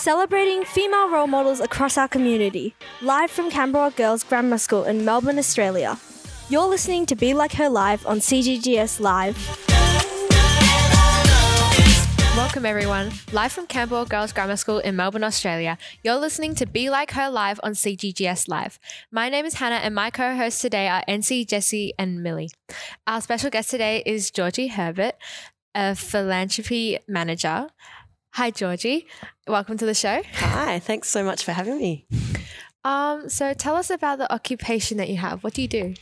Celebrating female role models across our community, live from Camberwell Girls Grammar School in Melbourne, Australia. You're listening to Be Like Her Live on CGGS Live. Welcome, everyone. Live from Camberwell Girls Grammar School in Melbourne, Australia. You're listening to Be Like Her Live on CGGS Live. My name is Hannah, and my co hosts today are NC, Jesse, and Millie. Our special guest today is Georgie Herbert, a philanthropy manager. Hi, Georgie. Welcome to the show. Hi, thanks so much for having me. Um, so tell us about the occupation that you have. What do you do?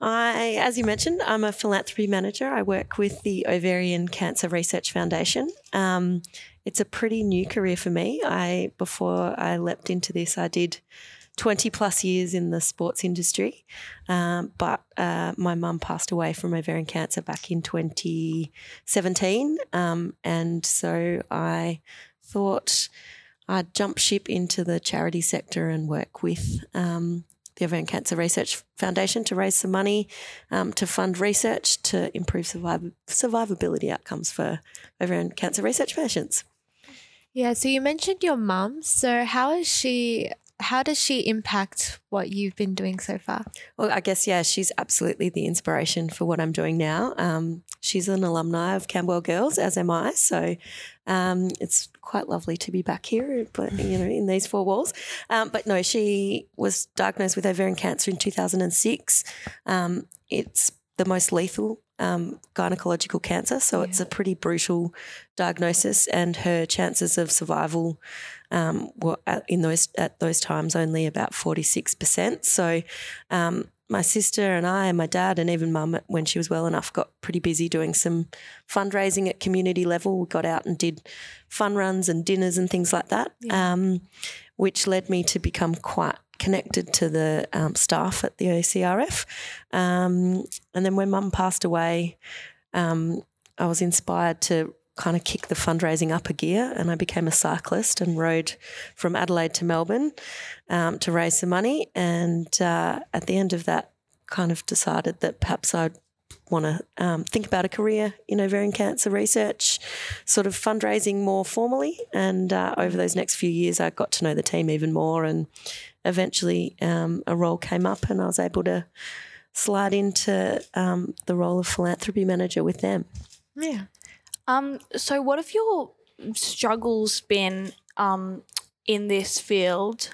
I, as you mentioned, I'm a philanthropy manager. I work with the Ovarian Cancer Research Foundation. Um, it's a pretty new career for me. I before I leapt into this, I did 20 plus years in the sports industry, um, but uh, my mum passed away from ovarian cancer back in 2017, um, and so I thought I'd jump ship into the charity sector and work with um, the Ovarian Cancer Research Foundation to raise some money um, to fund research to improve surviv- survivability outcomes for ovarian cancer research patients. Yeah, so you mentioned your mum. So how is she how does she impact what you've been doing so far? Well, I guess, yeah, she's absolutely the inspiration for what I'm doing now. Um, she's an alumni of Camberwell Girls, as am I. So um, it's quite lovely to be back here, but you know, in these four walls. Um, but no, she was diagnosed with ovarian cancer in 2006. Um, it's the most lethal um, gynecological cancer, so yeah. it's a pretty brutal diagnosis, and her chances of survival um, were at, in those at those times only about forty six percent. So. Um, my sister and I and my dad and even mum, when she was well enough, got pretty busy doing some fundraising at community level. We got out and did fun runs and dinners and things like that, yeah. um, which led me to become quite connected to the um, staff at the OCRF. Um, and then when mum passed away, um, I was inspired to kind of kick the fundraising up a gear and I became a cyclist and rode from Adelaide to Melbourne um, to raise some money. And uh, at the end of that, kind of decided that perhaps I'd want to um, think about a career in ovarian cancer research, sort of fundraising more formally. And uh, over those next few years, I got to know the team even more. And eventually, um, a role came up, and I was able to slide into um, the role of philanthropy manager with them. Yeah. Um, so, what have your struggles been um, in this field?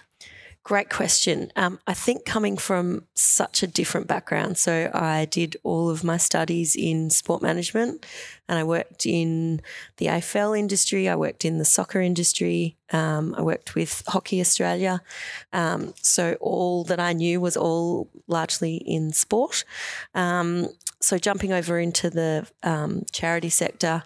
Great question. Um, I think coming from such a different background, so I did all of my studies in sport management and I worked in the AFL industry, I worked in the soccer industry, um, I worked with Hockey Australia. Um, so all that I knew was all largely in sport. Um, so jumping over into the um, charity sector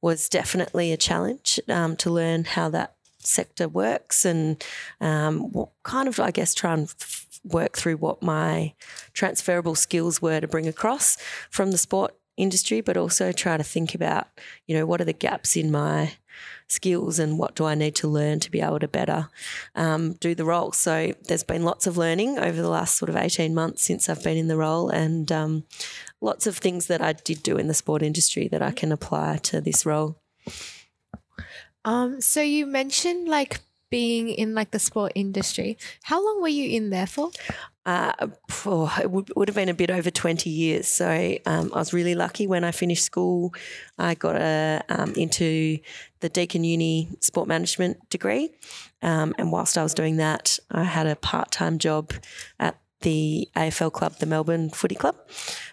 was definitely a challenge um, to learn how that sector works and um, what kind of, I guess, try and f- work through what my transferable skills were to bring across from the sport industry, but also try to think about, you know, what are the gaps in my skills and what do I need to learn to be able to better um, do the role. So there's been lots of learning over the last sort of 18 months since I've been in the role and um, lots of things that I did do in the sport industry that I can apply to this role. Um, so you mentioned like being in like the sport industry. How long were you in there for? Uh, oh, it would, would, have been a bit over 20 years. So um, I was really lucky when I finished school. I got a, um, into the Deakin Uni sport management degree. Um, and whilst I was doing that, I had a part time job at the AFL club, the Melbourne Footy Club.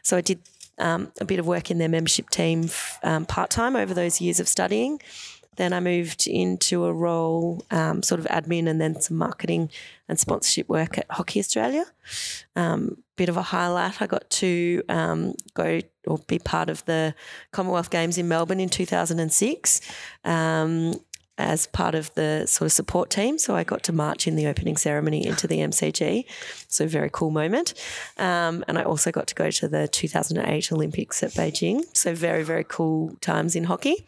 So I did um, a bit of work in their membership team um, part time over those years of studying. Then I moved into a role, um, sort of admin, and then some marketing and sponsorship work at Hockey Australia. Um, bit of a highlight. I got to um, go or be part of the Commonwealth Games in Melbourne in 2006 um, as part of the sort of support team. So I got to march in the opening ceremony into the MCG. So very cool moment. Um, and I also got to go to the 2008 Olympics at Beijing. So very, very cool times in hockey.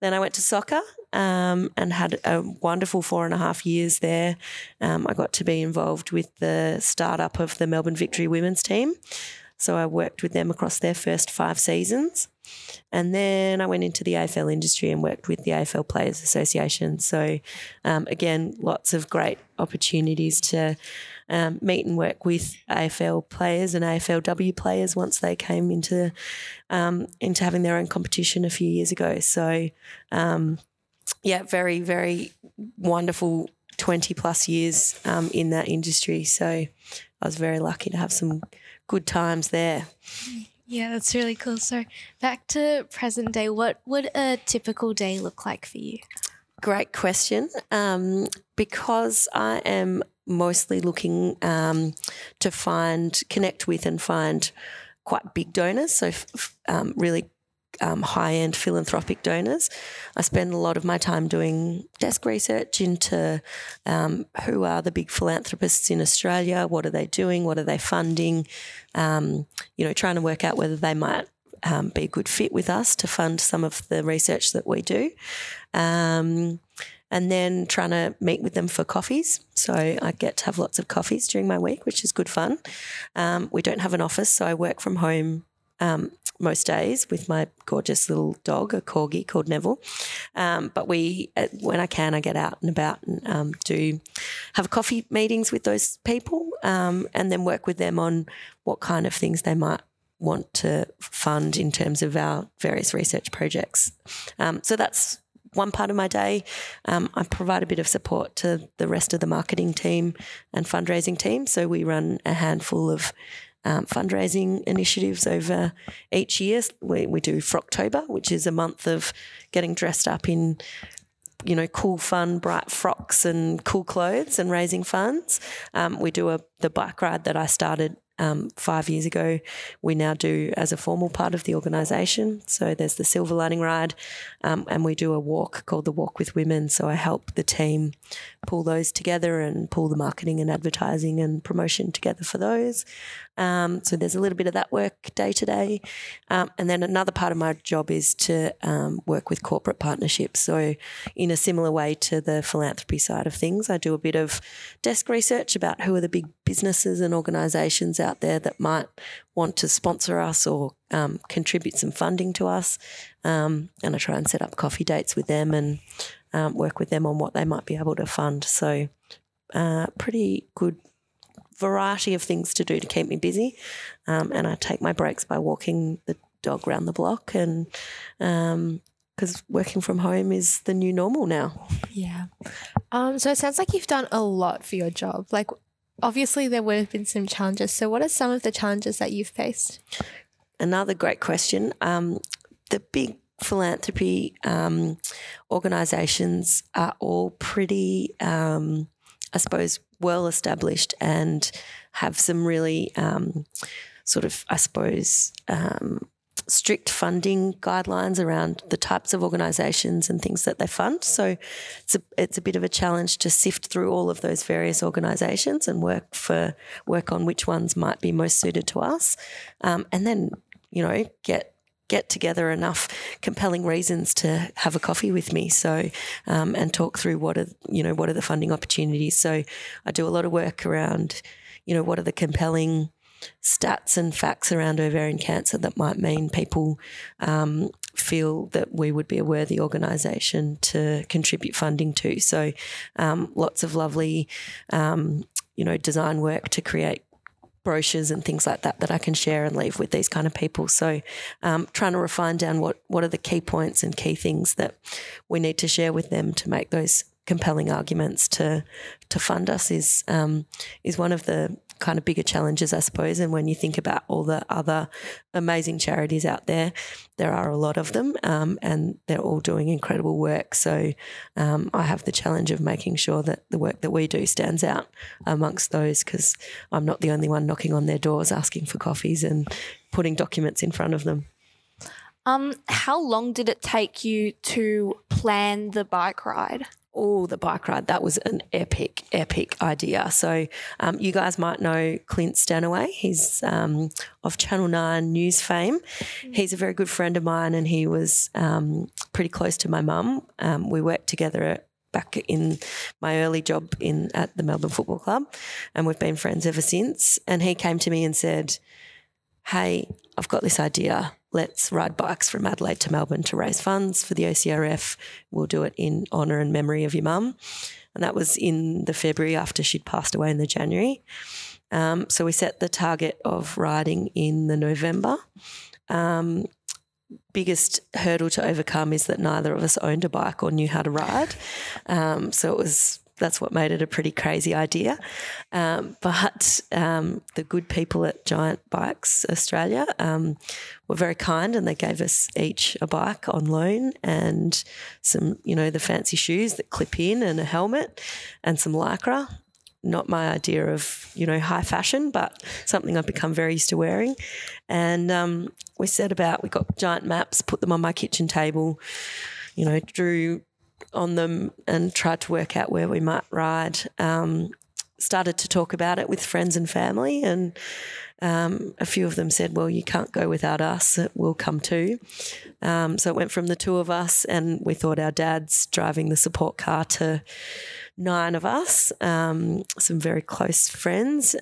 Then I went to soccer um, and had a wonderful four and a half years there. Um, I got to be involved with the startup of the Melbourne Victory women's team. So I worked with them across their first five seasons. And then I went into the AFL industry and worked with the AFL Players Association. So, um, again, lots of great opportunities to um, meet and work with AFL players and AFLW players once they came into um, into having their own competition a few years ago. So, um, yeah, very very wonderful twenty plus years um, in that industry. So, I was very lucky to have some good times there. Yeah, that's really cool. So, back to present day, what would a typical day look like for you? Great question. Um, because I am mostly looking um, to find, connect with, and find quite big donors. So, f- um, really um, high end philanthropic donors. I spend a lot of my time doing desk research into um, who are the big philanthropists in Australia, what are they doing, what are they funding, um, you know, trying to work out whether they might um, be a good fit with us to fund some of the research that we do. Um, and then trying to meet with them for coffees. So I get to have lots of coffees during my week, which is good fun. Um, we don't have an office, so I work from home um, most days with my gorgeous little dog, a corgi called Neville. Um, but we, uh, when I can, I get out and about and um, do have coffee meetings with those people, um, and then work with them on what kind of things they might want to fund in terms of our various research projects. Um, so that's one part of my day. Um, I provide a bit of support to the rest of the marketing team and fundraising team. So we run a handful of um, fundraising initiatives over each year. We, we do Frocktober, which is a month of getting dressed up in you know, cool, fun, bright frocks and cool clothes and raising funds. Um, we do a the bike ride that I started um, five years ago, we now do as a formal part of the organisation. So there's the Silver Lining Ride, um, and we do a walk called the Walk with Women. So I help the team pull those together and pull the marketing and advertising and promotion together for those. Um, so there's a little bit of that work day to day. Um, and then another part of my job is to um, work with corporate partnerships. So, in a similar way to the philanthropy side of things, I do a bit of desk research about who are the big businesses and organisations out there that might want to sponsor us or um, contribute some funding to us. Um, and I try and set up coffee dates with them and work with them on what they might be able to fund. So, uh, pretty good variety of things to do to keep me busy. Um, and I take my breaks by walking the dog around the block and because um, working from home is the new normal now. Yeah. Um, so it sounds like you've done a lot for your job. Like, obviously, there would have been some challenges. So, what are some of the challenges that you've faced? Another great question. Um, the big philanthropy um, organisations are all pretty, um, I suppose, well established and have some really um, sort of, I suppose, um, strict funding guidelines around the types of organisations and things that they fund. So it's a, it's a bit of a challenge to sift through all of those various organisations and work for work on which ones might be most suited to us, um, and then you know get get together enough compelling reasons to have a coffee with me. So, um, and talk through what are you know what are the funding opportunities. So, I do a lot of work around, you know, what are the compelling stats and facts around ovarian cancer that might mean people um, feel that we would be a worthy organisation to contribute funding to. So, um, lots of lovely, um, you know, design work to create brochures and things like that that I can share and leave with these kind of people. So, um, trying to refine down what what are the key points and key things that we need to share with them to make those compelling arguments to to fund us is um, is one of the kind of bigger challenges, I suppose. And when you think about all the other amazing charities out there, there are a lot of them, um, and they're all doing incredible work. So um, I have the challenge of making sure that the work that we do stands out amongst those because I'm not the only one knocking on their doors asking for coffees and putting documents in front of them. Um, how long did it take you to plan the bike ride? Oh, the bike ride. That was an epic, epic idea. So, um, you guys might know Clint Stanaway. He's um, of Channel 9 news fame. He's a very good friend of mine and he was um, pretty close to my mum. Um, we worked together back in my early job in at the Melbourne Football Club and we've been friends ever since. And he came to me and said, hey, I've got this idea. Let's ride bikes from Adelaide to Melbourne to raise funds for the OCRF. We'll do it in honour and memory of your mum. And that was in the February after she'd passed away in the January. Um, so we set the target of riding in the November. Um, biggest hurdle to overcome is that neither of us owned a bike or knew how to ride. Um, so it was that's what made it a pretty crazy idea. Um, but um, the good people at Giant Bikes Australia um, were very kind and they gave us each a bike on loan and some, you know, the fancy shoes that clip in and a helmet and some lycra not my idea of you know high fashion, but something I've become very used to wearing. And um, we set about we got giant maps, put them on my kitchen table, you know, drew on them and tried to work out where we might ride. Um, started to talk about it with friends and family, and um, a few of them said, "Well, you can't go without us; we'll come too." Um, so it went from the two of us, and we thought our dads driving the support car to nine of us, um, some very close friends.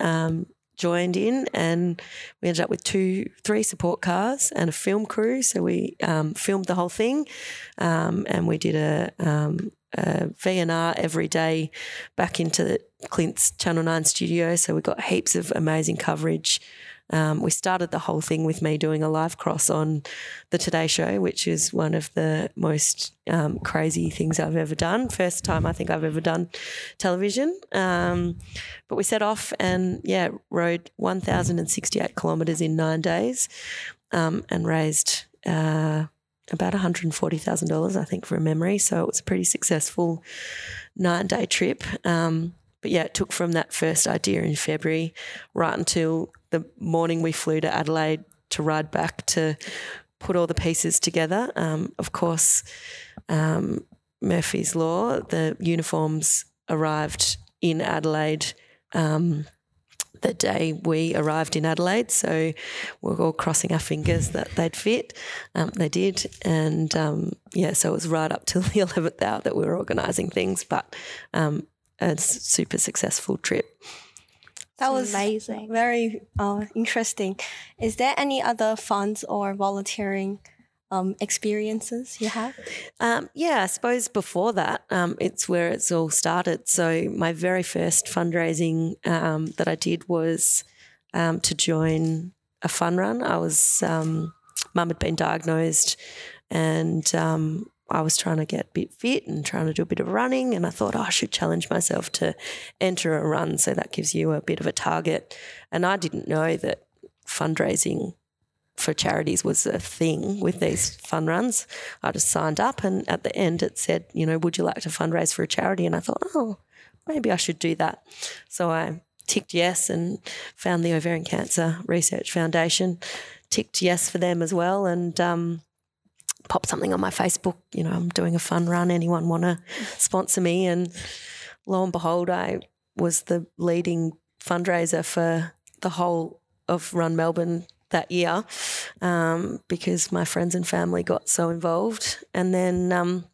Joined in and we ended up with two three support cars and a film crew. So we um, filmed the whole thing um, and we did a, um, a VNR every day back into Clint's Channel 9 studio. So we got heaps of amazing coverage um, we started the whole thing with me doing a live cross on the Today Show, which is one of the most um, crazy things I've ever done. First time I think I've ever done television. Um, but we set off and, yeah, rode 1,068 kilometres in nine days um, and raised. Uh, about $140,000, I think, from memory. So it was a pretty successful nine day trip. Um, but yeah, it took from that first idea in February right until the morning we flew to Adelaide to ride back to put all the pieces together. Um, of course, um, Murphy's Law, the uniforms arrived in Adelaide um, the day we arrived in Adelaide. So we are all crossing our fingers that they'd fit. Um, they did. And um, yeah, so it was right up till the 11th hour that we were organising things, but um, a super successful trip. That was amazing. Very uh, interesting. Is there any other funds or volunteering um, experiences you have? Um, yeah, I suppose before that, um, it's where it's all started. So my very first fundraising um, that I did was um, to join a fun run. I was um, mum had been diagnosed, and I was trying to get a bit fit and trying to do a bit of running, and I thought oh, I should challenge myself to enter a run. So that gives you a bit of a target. And I didn't know that fundraising for charities was a thing with these fun runs. I just signed up, and at the end it said, you know, would you like to fundraise for a charity? And I thought, oh, maybe I should do that. So I ticked yes and found the Ovarian Cancer Research Foundation, ticked yes for them as well, and um, pop something on my Facebook, you know, I'm doing a fun run. Anyone want to sponsor me? And lo and behold, I was the leading fundraiser for the whole of Run Melbourne that year um, because my friends and family got so involved. And then um,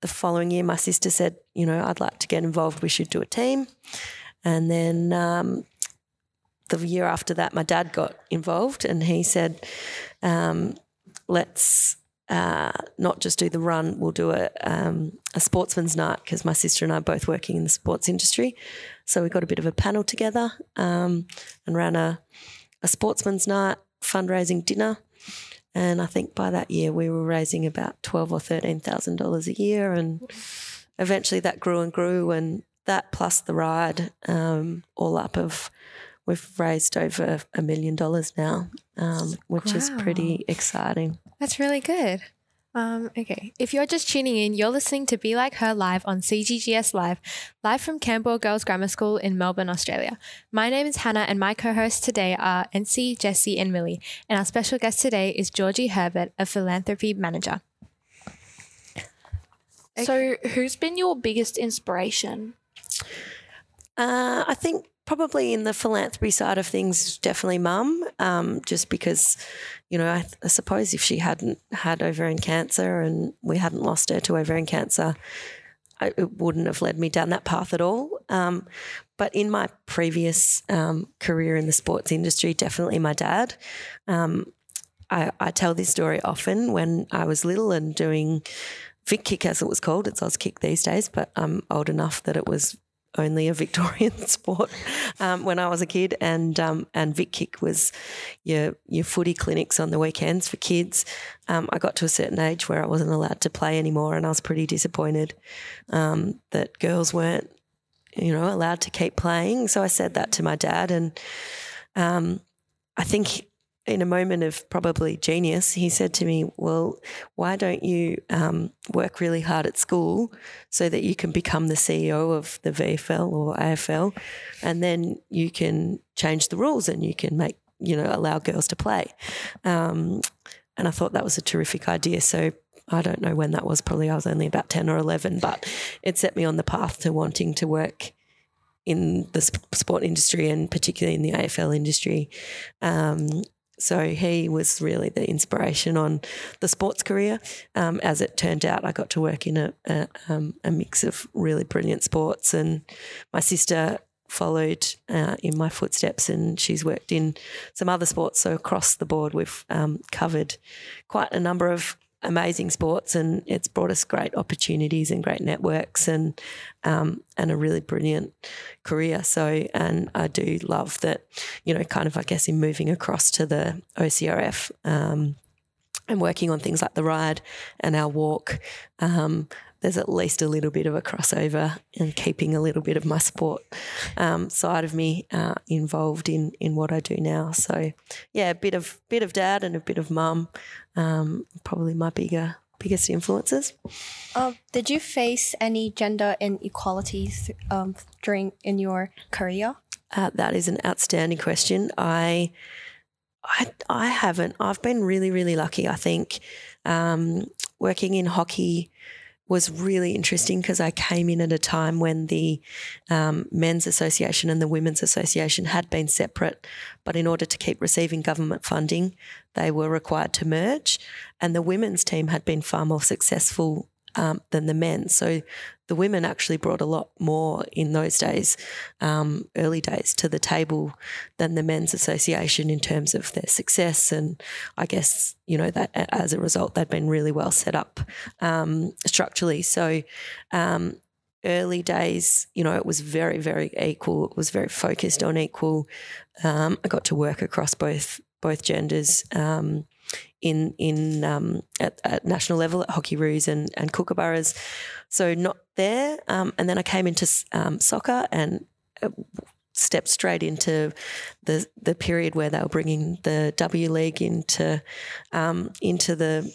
the following year, my sister said, you know, I'd like to get involved. We should do a team. And then um, the year after that, my dad got involved and he said, um, let's uh, not just do the run, we'll do a, um, a sportsman's night because my sister and I are both working in the sports industry. So we got a bit of a panel together um, and ran a, a sportsman's night fundraising dinner. And I think by that year we were raising about twelve or thirteen thousand dollars a year, and eventually that grew and grew, and that plus the ride, um, all up of we've raised over a million dollars now, um, which wow. is pretty exciting. That's really good. Um, okay. If you're just tuning in, you're listening to Be Like Her live on CGGS Live, live from Camberwell Girls Grammar School in Melbourne, Australia. My name is Hannah, and my co hosts today are NC, Jesse, and Millie. And our special guest today is Georgie Herbert, a philanthropy manager. Okay. So, who's been your biggest inspiration? Uh, I think probably in the philanthropy side of things, definitely mum, um, just because, you know, I, I, suppose if she hadn't had ovarian cancer and we hadn't lost her to ovarian cancer, I, it wouldn't have led me down that path at all. Um, but in my previous um, career in the sports industry, definitely my dad. Um, I, I, tell this story often when I was little and doing Vic Kick, as it was called. It's Auskick these days, but I'm old enough that it was only a Victorian sport um, when I was a kid, and um, and Vic Kick was your your footy clinics on the weekends for kids. Um, I got to a certain age where I wasn't allowed to play anymore, and I was pretty disappointed um, that girls weren't, you know, allowed to keep playing. So I said that to my dad, and um, I think in a moment of probably genius, he said to me, Well, why don't you um, work really hard at school so that you can become the CEO of the VFL or AFL? And then you can change the rules and you can make, you know, allow girls to play. Um, and I thought that was a terrific idea. So I don't know when that was, probably I was only about 10 or 11, but it set me on the path to wanting to work in the sport industry and particularly in the AFL industry. Um, so he was really the inspiration on the sports career. Um, as it turned out, I got to work in a, a, um, a mix of really brilliant sports, and my sister followed uh, in my footsteps, and she's worked in some other sports. So across the board, we've um, covered quite a number of amazing sports, and it's brought us great opportunities and great networks, and um, and a really brilliant career. So, and I do love that, you know, kind of I guess in moving across to the OCRF. Um, and working on things like the ride and our walk, um, there's at least a little bit of a crossover and keeping a little bit of my sport um, side of me uh, involved in in what I do now. So yeah, a bit of bit of dad and a bit of mum, um, probably my bigger biggest influences. Uh, did you face any gender inequalities um, during in your career? Uh, that is an outstanding question. I, I, I haven't. I've been really, really lucky. I think um, working in hockey was really interesting because I came in at a time when the um, Men's Association and the Women's Association had been separate, but in order to keep receiving government funding, they were required to merge. And the women's team had been far more successful um, than the men. So the women actually brought a lot more in those days, um, early days, to the table than the men's association in terms of their success. And I guess, you know, that as a result, they'd been really well set up um, structurally. So, um, early days, you know, it was very, very equal. It was very focused on equal. Um, I got to work across both both genders. Um, in in um, at, at, national level at Hockeyroos and and Kookaburras, so not there. Um, and then I came into um, soccer and uh, stepped straight into the the period where they were bringing the W League into um, into the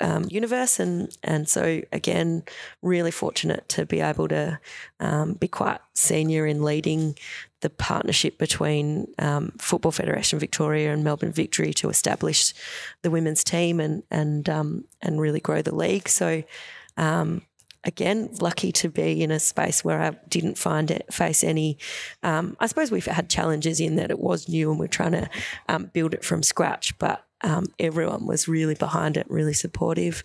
um, universe, and and so again, really fortunate to be able to um, be quite senior in leading the partnership between um, Football Federation Victoria and Melbourne Victory to establish the women's team and and um, and really grow the league. So. Um, again, lucky to be in a space where I didn't find it face any. Um, I suppose we've had challenges in that it was new and we're trying to um, build it from scratch, but um, everyone was really behind it, really supportive.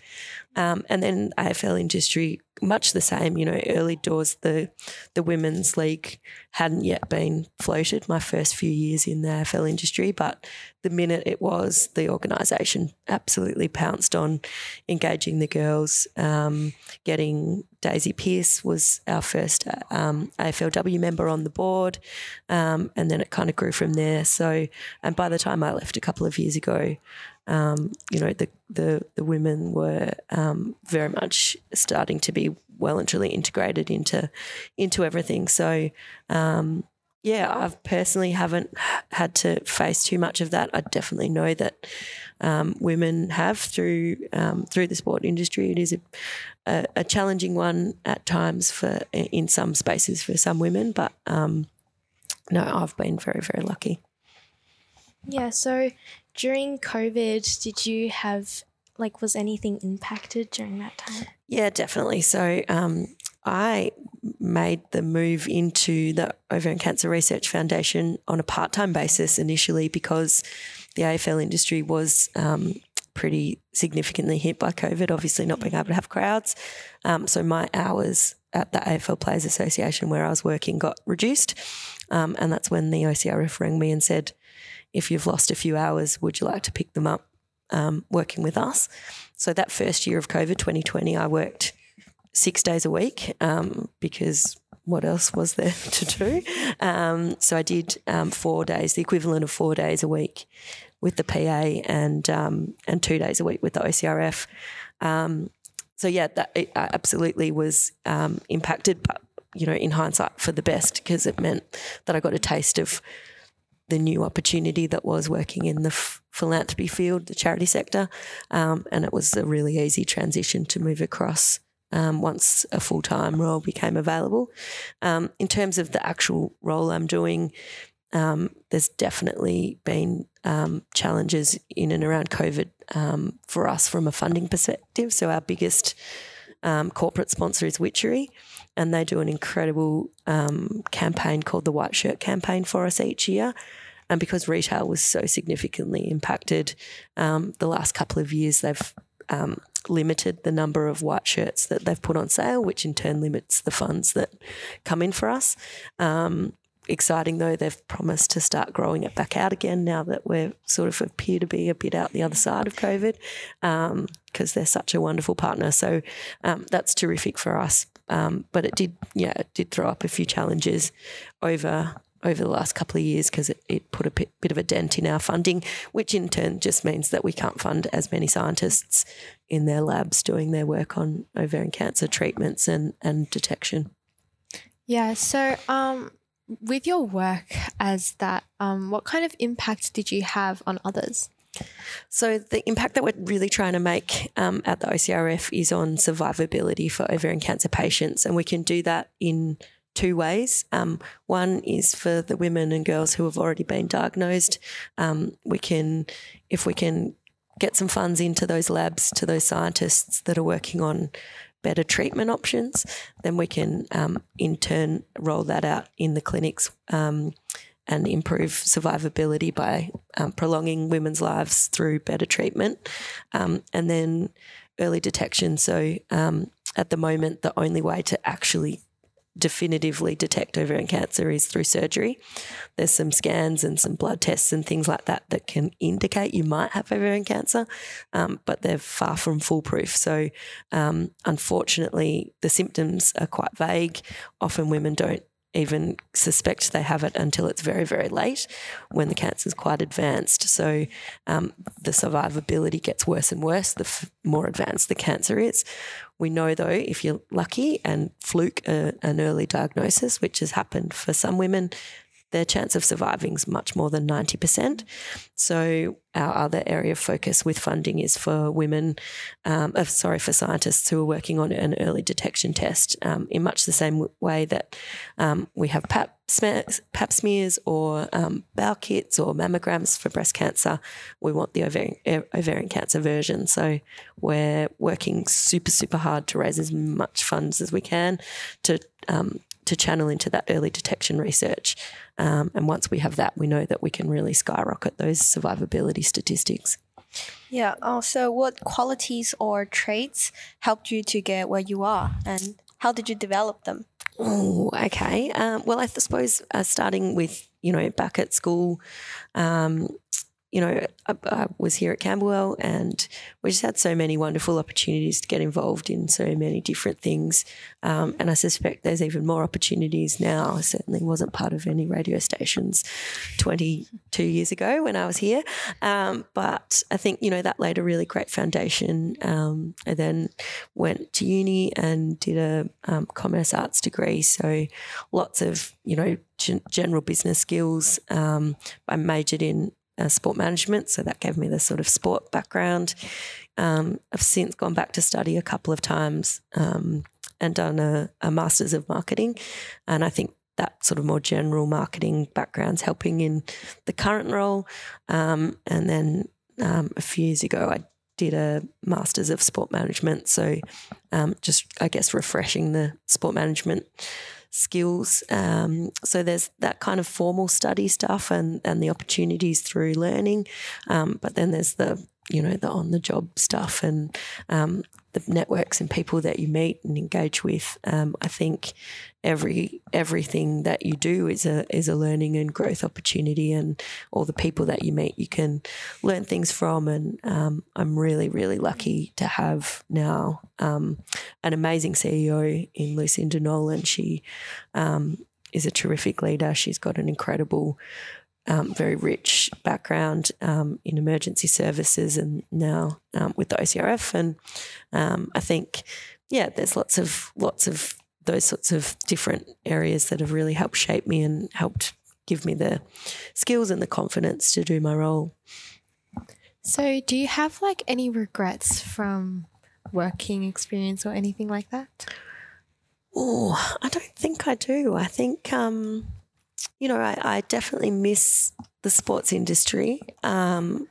Um, and then AFL industry, much the same. You know, early doors, the the women's league hadn't yet been floated. My first few years in the AFL industry, but the minute it was, the organisation absolutely pounced on engaging the girls. Um, getting Daisy Pearce was our first um, AFLW member on the board, um, and then it kind of grew from there. So, and by the time I left a couple of years ago, um, you know, the, the, the women were um, very much starting to be well and truly integrated into into everything. So, um, yeah, I've personally haven't had to face too much of that. I definitely know that um, women have through um, through the sport industry. It is a, a, a, challenging one at times for in some spaces for some women, but um, no, I've been very very lucky. Yeah. So during COVID, did you have like was anything impacted during that time? Yeah, definitely. So um, I made the move into the Ovarian Cancer Research Foundation on a part time basis initially because the AFL industry was um, pretty significantly hit by COVID, obviously not being able to have crowds. Um, so my hours at the AFL Players Association where I was working got reduced. Um, and that's when the OCRF rang me and said, if you've lost a few hours, would you like to pick them up um, working with us? So that first year of COVID, 2020, I worked six days a week um, because what else was there to do? Um, so I did um, four days, the equivalent of four days a week with the PA and um, and two days a week with the OCRF. Um, so yeah, that it absolutely was impacted, but you know, in hindsight, for the best because it meant that I got a taste of the new opportunity that was working in the f- philanthropy field, the charity sector, um, and it was a really easy transition to move across um, once a full time role became available. Um, in terms of the actual role I'm doing, um, there's definitely been um, challenges in and around COVID um, for us from a funding perspective. So, our biggest um, corporate sponsor is Witchery, and they do an incredible campaign called the White Shirt Campaign for us each year. And because retail was so significantly impacted the last couple of years, they've um, limited the number of white shirts that they've put on sale, which in turn limits the funds that come in for us. Um, exciting though, they've promised to start growing it back out again now that we're sort of appear to be a bit out the other side of COVID because um, they're such a wonderful partner. So um, that's terrific for us. Um, but it did, yeah, it did throw up a few challenges over over the last couple of years because it, it, put a bit, bit, of a dent in our funding, which in turn just means that we can't fund as many scientists in their labs doing their work on ovarian cancer treatments and, and detection. Yeah. So, um, with your work as that, um, what kind of impact did you have on others? So, the impact that we're really trying to make um, at the OCRF is on survivability for ovarian cancer patients. And we can do that in two ways. Um, one is for the women and girls who have already been diagnosed. Um, we can, if we can get some funds into those labs to those scientists that are working on better treatment options, then we can um, in turn roll that out in the clinics um, and improve survivability by um, prolonging women's lives through better treatment. Um, and then early detection. So at the moment, the only way to actually definitively detect ovarian cancer is through surgery. There's some scans and some blood tests and things like that that can indicate you might have ovarian cancer, um, but they're far from foolproof. So, um, unfortunately, the symptoms are quite vague. Often women don't even suspect they have it until it's very, very late when the cancer is quite advanced. So um, the survivability gets worse and worse the f- more advanced the cancer is. We know, though, if you're lucky and fluke a, an early diagnosis, which has happened for some women, their chance of surviving is much more than 90%. So, our other area of focus with funding is for women, um, uh, sorry, for scientists who are working on an early detection test um, in much the same way that um, we have pap, smears, pap smears or um, bowel kits or mammograms for breast cancer. We want the ovarian, ovarian cancer version. So, we're working super, super hard to raise as much funds as we can to um, to channel into that early detection research. Um, and once we have that, we know that we can really skyrocket those survivability statistics. Yeah. Also, what qualities or traits helped you to get where you are, and how did you develop them? Oh, okay. Um, well, I suppose uh, starting with you know back at school, um, you know, I, I, was here at Camberwell and we just had so many wonderful opportunities to get involved in so many different things. Um, and I suspect there's even more opportunities now. I certainly wasn't part of any radio stations 22 years ago when I was here. Um, but I think, you know, that laid a really great foundation. Um, I then went to uni and did a um, commerce arts degree. So lots of, you know, general business skills. Um, I majored in uh, sport management, so that gave me the sort of sport background. Um, I've since gone back to study a couple of times um, and done a, a master's of marketing, and I think that sort of more general marketing background's helping in the current role. Um, and then um, a few years ago, I did a master's of sport management. So um, just, I guess, refreshing the sport management skills. Um, so there's that kind of formal study stuff and, and the opportunities through learning. Um, but then there's the you know, the on the job stuff and um, the networks and people that you meet and engage with. Um, I think every everything that you do is a is a learning and growth opportunity, and all the people that you meet, you can learn things from. And um, I'm really really lucky to have now um, an amazing CEO in Lucinda Nolan. She um, is a terrific leader. She's got an incredible um, very rich background um, in emergency services and now um, with the OCRF. And um, I think, yeah, there's lots of lots of those sorts of different areas that have really helped shape me and helped give me the skills and the confidence to do my role. So, do you have like any regrets from working experience or anything like that? Oh, I don't think I do. I think um, you know, I, I definitely miss the sports industry um,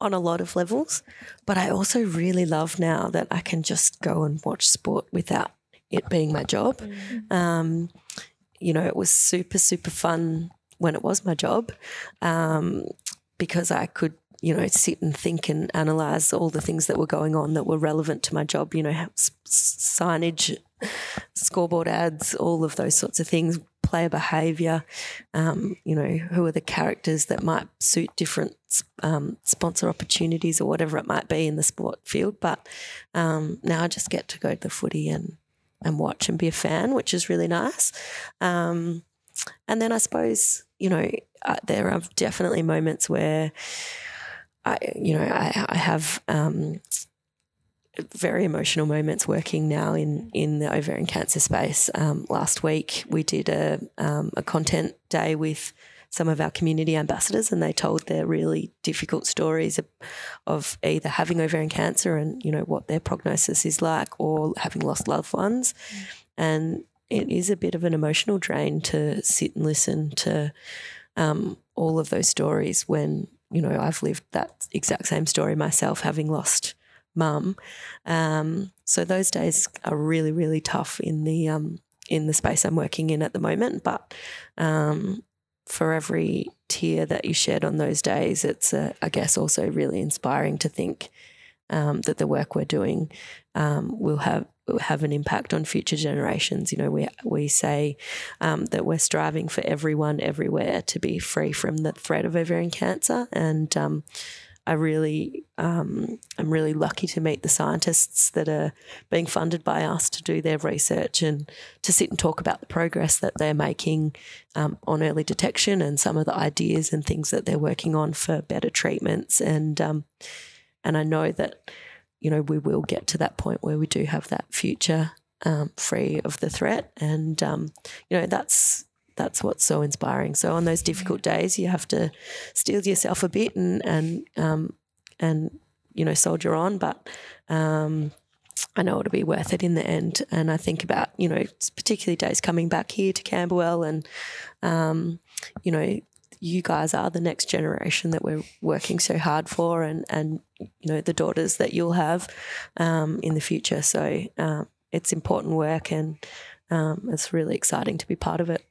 on a lot of levels, but I also really love now that I can just go and watch sport without it being my job. Mm. Um, you know, it was super, super fun when it was my job um, because I could you know, sit and think and analyze all the things that were going on that were relevant to my job, you know, signage, scoreboard ads, all of those sorts of things, player behavior, um, you know, who are the characters that might suit different um, sponsor opportunities or whatever it might be in the sport field. But um, now I just get to go to the footy and, and watch and be a fan, which is really nice. Um, and then I suppose, you know, uh, there are definitely moments where I, you know, I, I have um, very emotional moments working now in in the ovarian cancer space. Um, last week we did a um, a content day with some of our community ambassadors, and they told their really difficult stories of, of either having ovarian cancer and you know what their prognosis is like, or having lost loved ones, mm. and it is a bit of an emotional drain to sit and listen to um, all of those stories when you know I've lived that exact same story myself, having lost mum. Um, so those days are really, really tough in the um, in the space I'm working in at the moment. But um, for every tear that you shed on those days, it's uh, I guess also really inspiring to think um, that the work we're doing um, will have have an impact on future generations. You know, we we say um, that we're striving for everyone everywhere to be free from the threat of ovarian cancer, and I really, um, I'm really lucky to meet the scientists that are being funded by us to do their research and to sit and talk about the progress that they're making um, on early detection and some of the ideas and things that they're working on for better treatments. And um, and I know that you know we will get to that point where we do have that future um, free of the threat, and um, you know that's that's what's so inspiring. So on those difficult days, you have to steel yourself a bit and and um, and you know soldier on. But um, I know it'll be worth it in the end. And I think about you know particularly days coming back here to Camberwell, and um, you know you guys are the next generation that we're working so hard for, and and you know the daughters that you'll have um, in the future. So uh, it's important work, and um, it's really exciting to be part of it.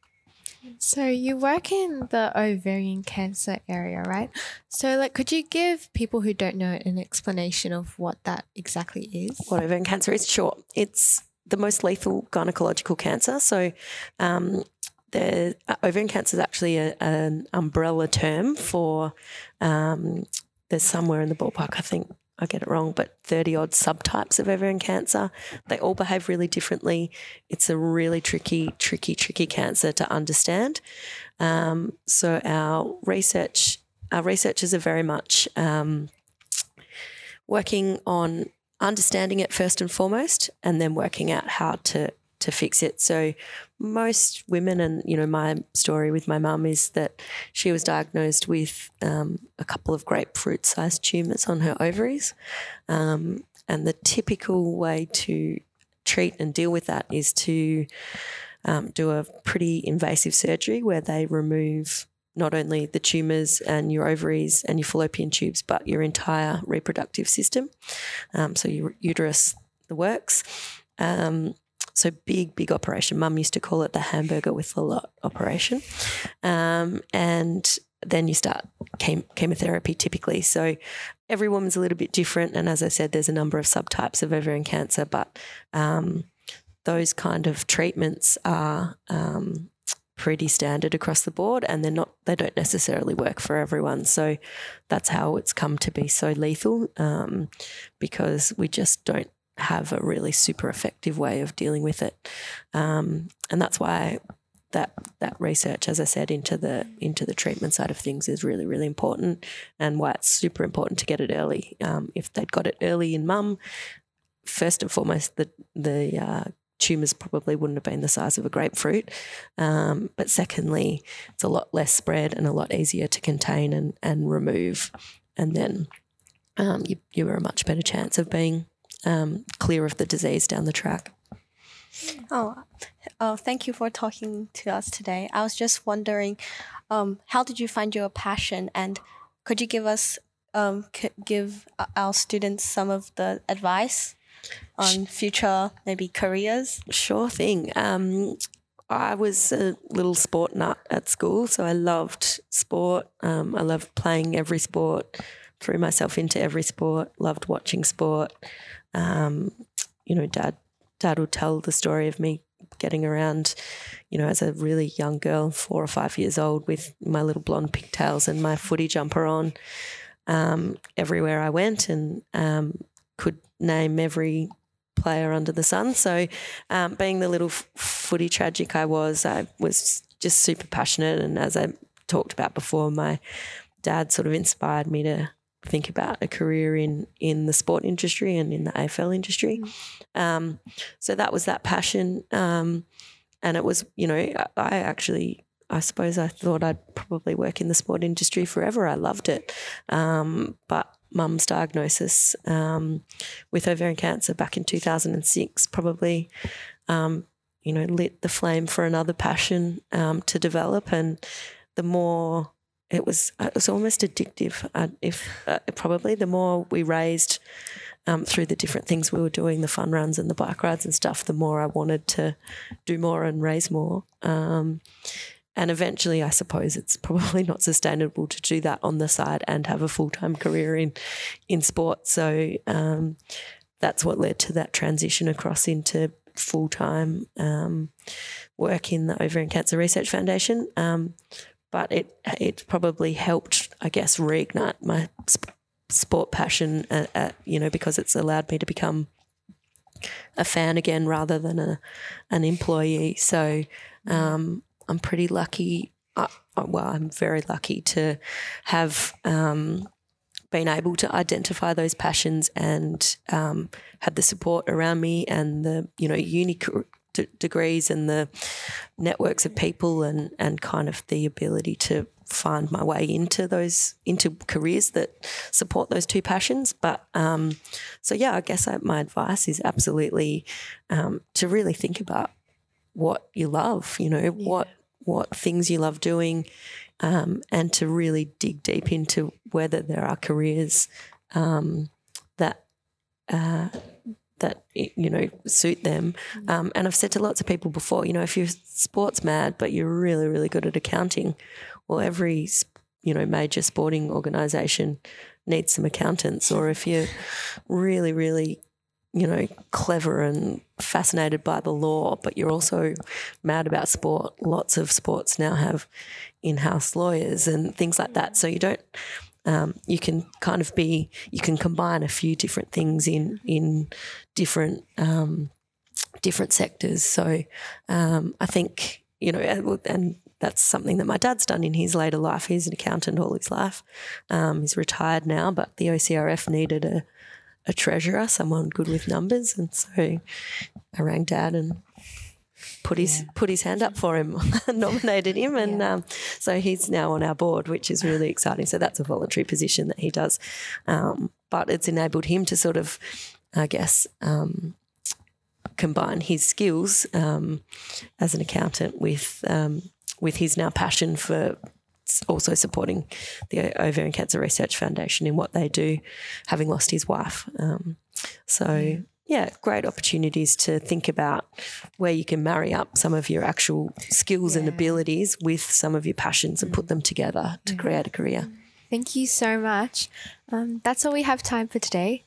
So you work in the ovarian cancer area, right? So like could you give people who don't know an explanation of what that exactly is? What ovarian cancer is? Sure. It's the most lethal gynecological cancer. So um, the uh, ovarian cancer is actually a, an umbrella term for um, there's somewhere in the ballpark, I think I get it wrong, but 30 odd subtypes of ovarian cancer. They all behave really differently. It's a really tricky, tricky, tricky cancer to understand. Um, so our research, our researchers are very much um, working on understanding it first and foremost, and then working out how to to fix it. So most women, and you know, my story with my mum is that she was diagnosed with um, a couple of grapefruit-sized tumors on her ovaries, um, and the typical way to treat and deal with that is to um, do a pretty invasive surgery where they remove not only the tumors and your ovaries and your fallopian tubes, but your entire reproductive system. Um, so your uterus, the works. Um, so big, big operation. Mum used to call it the hamburger with a lot operation. Um, and then you start chem- chemotherapy typically. So every woman's a little bit different. And as I said, there's a number of subtypes of ovarian cancer, but um, those kind of treatments are um, pretty standard across the board and they're not they don't necessarily work for everyone so that's how it's come to be so lethal um, because we just don't have a really super effective way of dealing with it um, and that's why that that research as i said into the into the treatment side of things is really really important and why it's super important to get it early um, if they'd got it early in mum first and foremost the the uh, tumours probably wouldn't have been the size of a grapefruit. Um, but secondly, it's a lot less spread and a lot easier to contain and, and remove. And then um, you, you are a much better chance of being um, clear of the disease down the track. Oh, oh, thank you for talking to us today. I was just wondering, um, how did you find your passion, and could you give us, um, c- give our students some of the advice on future maybe careers? Sure thing. Um, I was a little sport nut at school, so I loved sport. Um, I loved playing every sport, threw myself into every sport, loved watching sport. Um, you know, dad, dad would tell the story of me getting around, you know, as a really young girl, four or five years old, with my little blonde pigtails and my footy jumper on um, everywhere I went, and um, could name every player under the sun. So, um, being the little footy tragic I was, I was just super passionate. And as I talked about before, my dad sort of inspired me to think about a career in in the sport industry and in the AFL industry. Um, so that was that passion, um, and it was you know I actually. I suppose I thought I'd probably work in the sport industry forever. I loved it. Um, but mum's diagnosis um, with ovarian cancer back in 2006 probably, um, you know, lit the flame for another passion um, to develop. And the more it was, it was almost addictive. Uh, if uh, probably the more we raised um, through the different things we were doing, the fun runs and the bike rides and stuff, the more I wanted to do more and raise more. Um, and eventually, I suppose it's probably not sustainable to do that on the side and have a full time career in in sport. So um, that's what led to that transition across into full time um, work in the Ovarian Cancer Research Foundation. Um, but it it probably helped, I guess, reignite my sp- sport passion. At, at, you know, because it's allowed me to become a fan again rather than a an employee. So um, I'm pretty lucky. Uh, well, I'm very lucky to have um, been able to identify those passions and um, had the support around me and the you know uni d- degrees and the networks of people and and kind of the ability to find my way into those into careers that support those two passions. But um, so yeah, I guess I, my advice is absolutely um, to really think about what you love. You know yeah. what what things you love doing, um, and to really dig deep into whether there are careers um, that uh, that you know suit them. Mm. Um, and I've said to lots of people before, you know, if you're sports mad but you're really really good at accounting, well, every you know major sporting organisation needs some accountants. Or if you're really really you know, clever and fascinated by the law, but you're also mad about sport. Lots of sports now have in house lawyers and things like that. So you don't, um, you can kind of be, you can combine a few different things in, in different, um, different sectors. So um, I think, you know, and that's something that my dad's done in his later life. He's an accountant all his life. Um, he's retired now, but the OCRF needed a, a treasurer, someone good with numbers, and so I rang Dad and put his yeah. put his hand up for him, nominated him, and yeah. um, so he's now on our board, which is really exciting. So that's a voluntary position that he does, um, but it's enabled him to sort of, I guess. Um, combine his skills um, as an accountant with um, with his now passion for also supporting the Ovarian Cancer Research Foundation in what they do, having lost his wife. Um, so yeah, great opportunities to think about where you can marry up some of your actual skills and abilities with some of your passions and put them together to create a career. Thank you so much. Um, that's all we have time for today.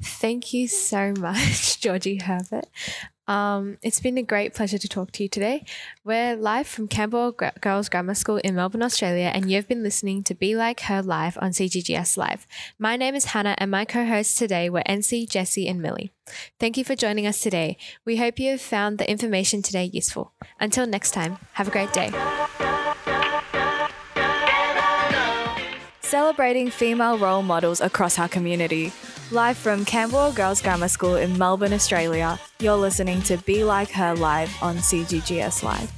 Thank you so much, Georgie Herbert. Um, it's been a great pleasure to talk to you today. We're live from Camberwell Girls Grammar School in Melbourne, Australia, and you've been listening to Be Like Her Live on CGGS Live. My name is Hannah, and my co hosts today were NC, Jessie, and Millie. Thank you for joining us today. We hope you have found the information today useful. Until next time, have a great day. Celebrating female role models across our community. Live from Camberwell Girls Grammar School in Melbourne, Australia, you're listening to Be Like Her Live on CGGS Live.